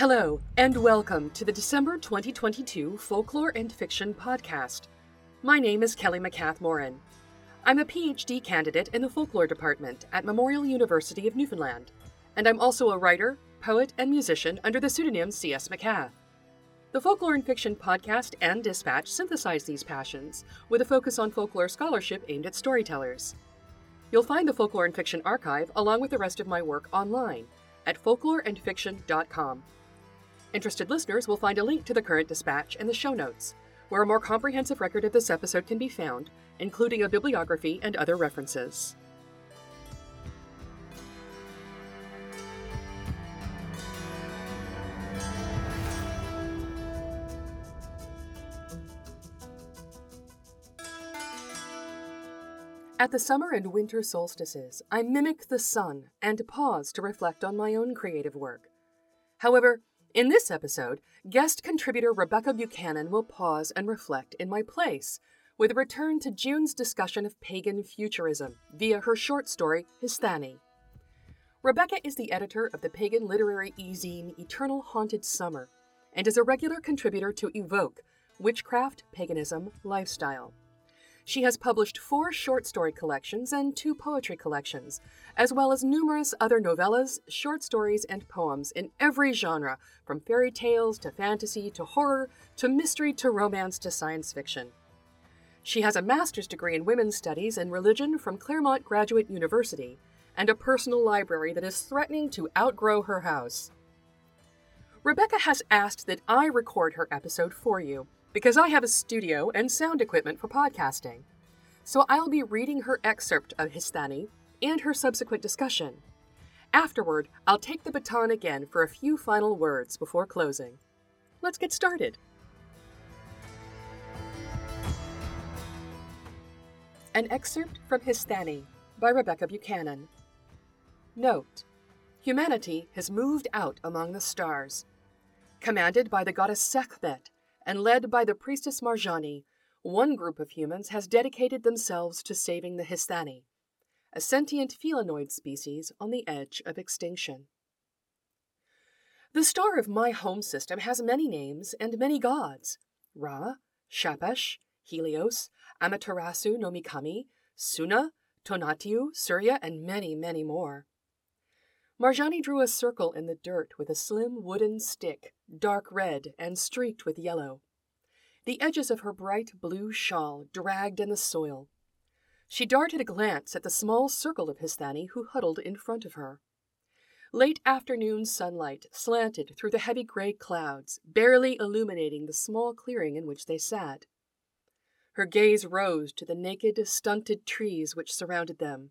Hello, and welcome to the December 2022 Folklore and Fiction Podcast. My name is Kelly MacCath Morin. I'm a PhD candidate in the Folklore Department at Memorial University of Newfoundland, and I'm also a writer, poet, and musician under the pseudonym C.S. MacCath. The Folklore and Fiction Podcast and Dispatch synthesize these passions with a focus on folklore scholarship aimed at storytellers. You'll find the Folklore and Fiction archive along with the rest of my work online at folkloreandfiction.com. Interested listeners will find a link to the current dispatch in the show notes, where a more comprehensive record of this episode can be found, including a bibliography and other references. At the summer and winter solstices, I mimic the sun and pause to reflect on my own creative work. However, in this episode, guest contributor Rebecca Buchanan will pause and reflect in my place with a return to June's discussion of pagan futurism via her short story, Hysthaany. Rebecca is the editor of the pagan literary e-zine Eternal Haunted Summer and is a regular contributor to Evoke, Witchcraft, Paganism, Lifestyle. She has published four short story collections and two poetry collections, as well as numerous other novellas, short stories, and poems in every genre, from fairy tales to fantasy to horror to mystery to romance to science fiction. She has a master's degree in women's studies and religion from Claremont Graduate University and a personal library that is threatening to outgrow her house. Rebecca has asked that I record her episode for you because I have a studio and sound equipment for podcasting. So I'll be reading her excerpt of Hysthaany and her subsequent discussion. Afterward, I'll take the baton again for a few final words before closing. Let's get started. An excerpt from Hysthaany by Rebecca Buchanan. Note Humanity has moved out among the stars. Commanded by the goddess Sekhmet, and led by the priestess Marjani, one group of humans has dedicated themselves to saving the Hysthaany, a sentient felinoid species on the edge of extinction. The star of my home system has many names and many gods Ra, Shapash, Helios, Amaterasu no Mikami, Sunna, Tonatiuh, Surya, and many, many more. Marjani drew a circle in the dirt with a slim wooden stick, dark red and streaked with yellow. The edges of her bright blue shawl dragged in the soil. She darted a glance at the small circle of Hysthaany who huddled in front of her. Late afternoon sunlight slanted through the heavy gray clouds, barely illuminating the small clearing in which they sat. Her gaze rose to the naked, stunted trees which surrounded them.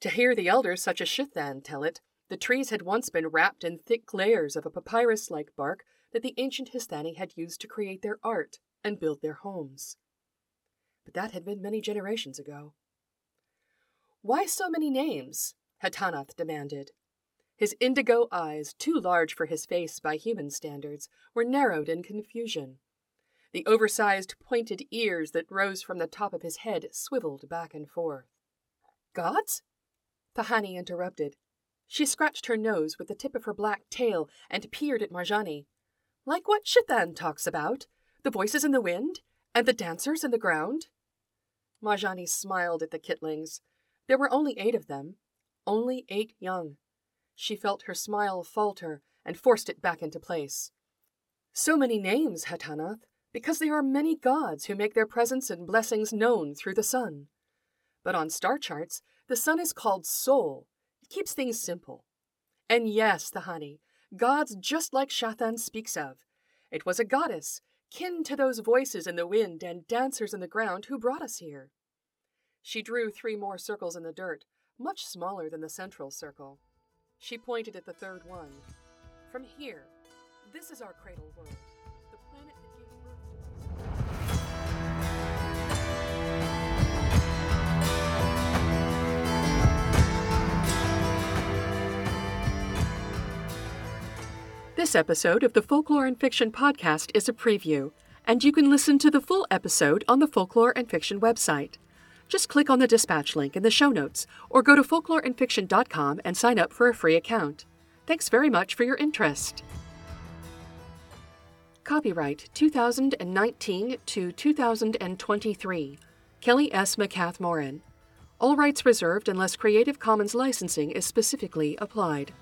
To hear the elders such as Shithan tell it, the trees had once been wrapped in thick layers of a papyrus like bark that the ancient Hysthaany had used to create their art and build their homes. But that had been many generations ago. Why so many names? Hatanath demanded. His indigo eyes, too large for his face by human standards, were narrowed in confusion. The oversized pointed ears that rose from the top of his head swiveled back and forth. Gods? Pahani interrupted. She scratched her nose with the tip of her black tail and peered at Marjani. Like what Shithan talks about the voices in the wind and the dancers in the ground? Marjani smiled at the kitlings. There were only eight of them, only eight young. She felt her smile falter and forced it back into place. So many names, Hatanath, because there are many gods who make their presence and blessings known through the sun. But on star charts, the sun is called Sol. Keeps things simple. And yes, the honey, gods just like Shathan speaks of. It was a goddess, kin to those voices in the wind and dancers in the ground who brought us here. She drew three more circles in the dirt, much smaller than the central circle. She pointed at the third one. From here, this is our cradle world. This episode of the Folklore and Fiction podcast is a preview, and you can listen to the full episode on the Folklore and Fiction website. Just click on the dispatch link in the show notes or go to folkloreandfiction.com and sign up for a free account. Thanks very much for your interest. Copyright 2019 to 2023. Kelly S. MacCath Morin. All rights reserved unless Creative Commons licensing is specifically applied.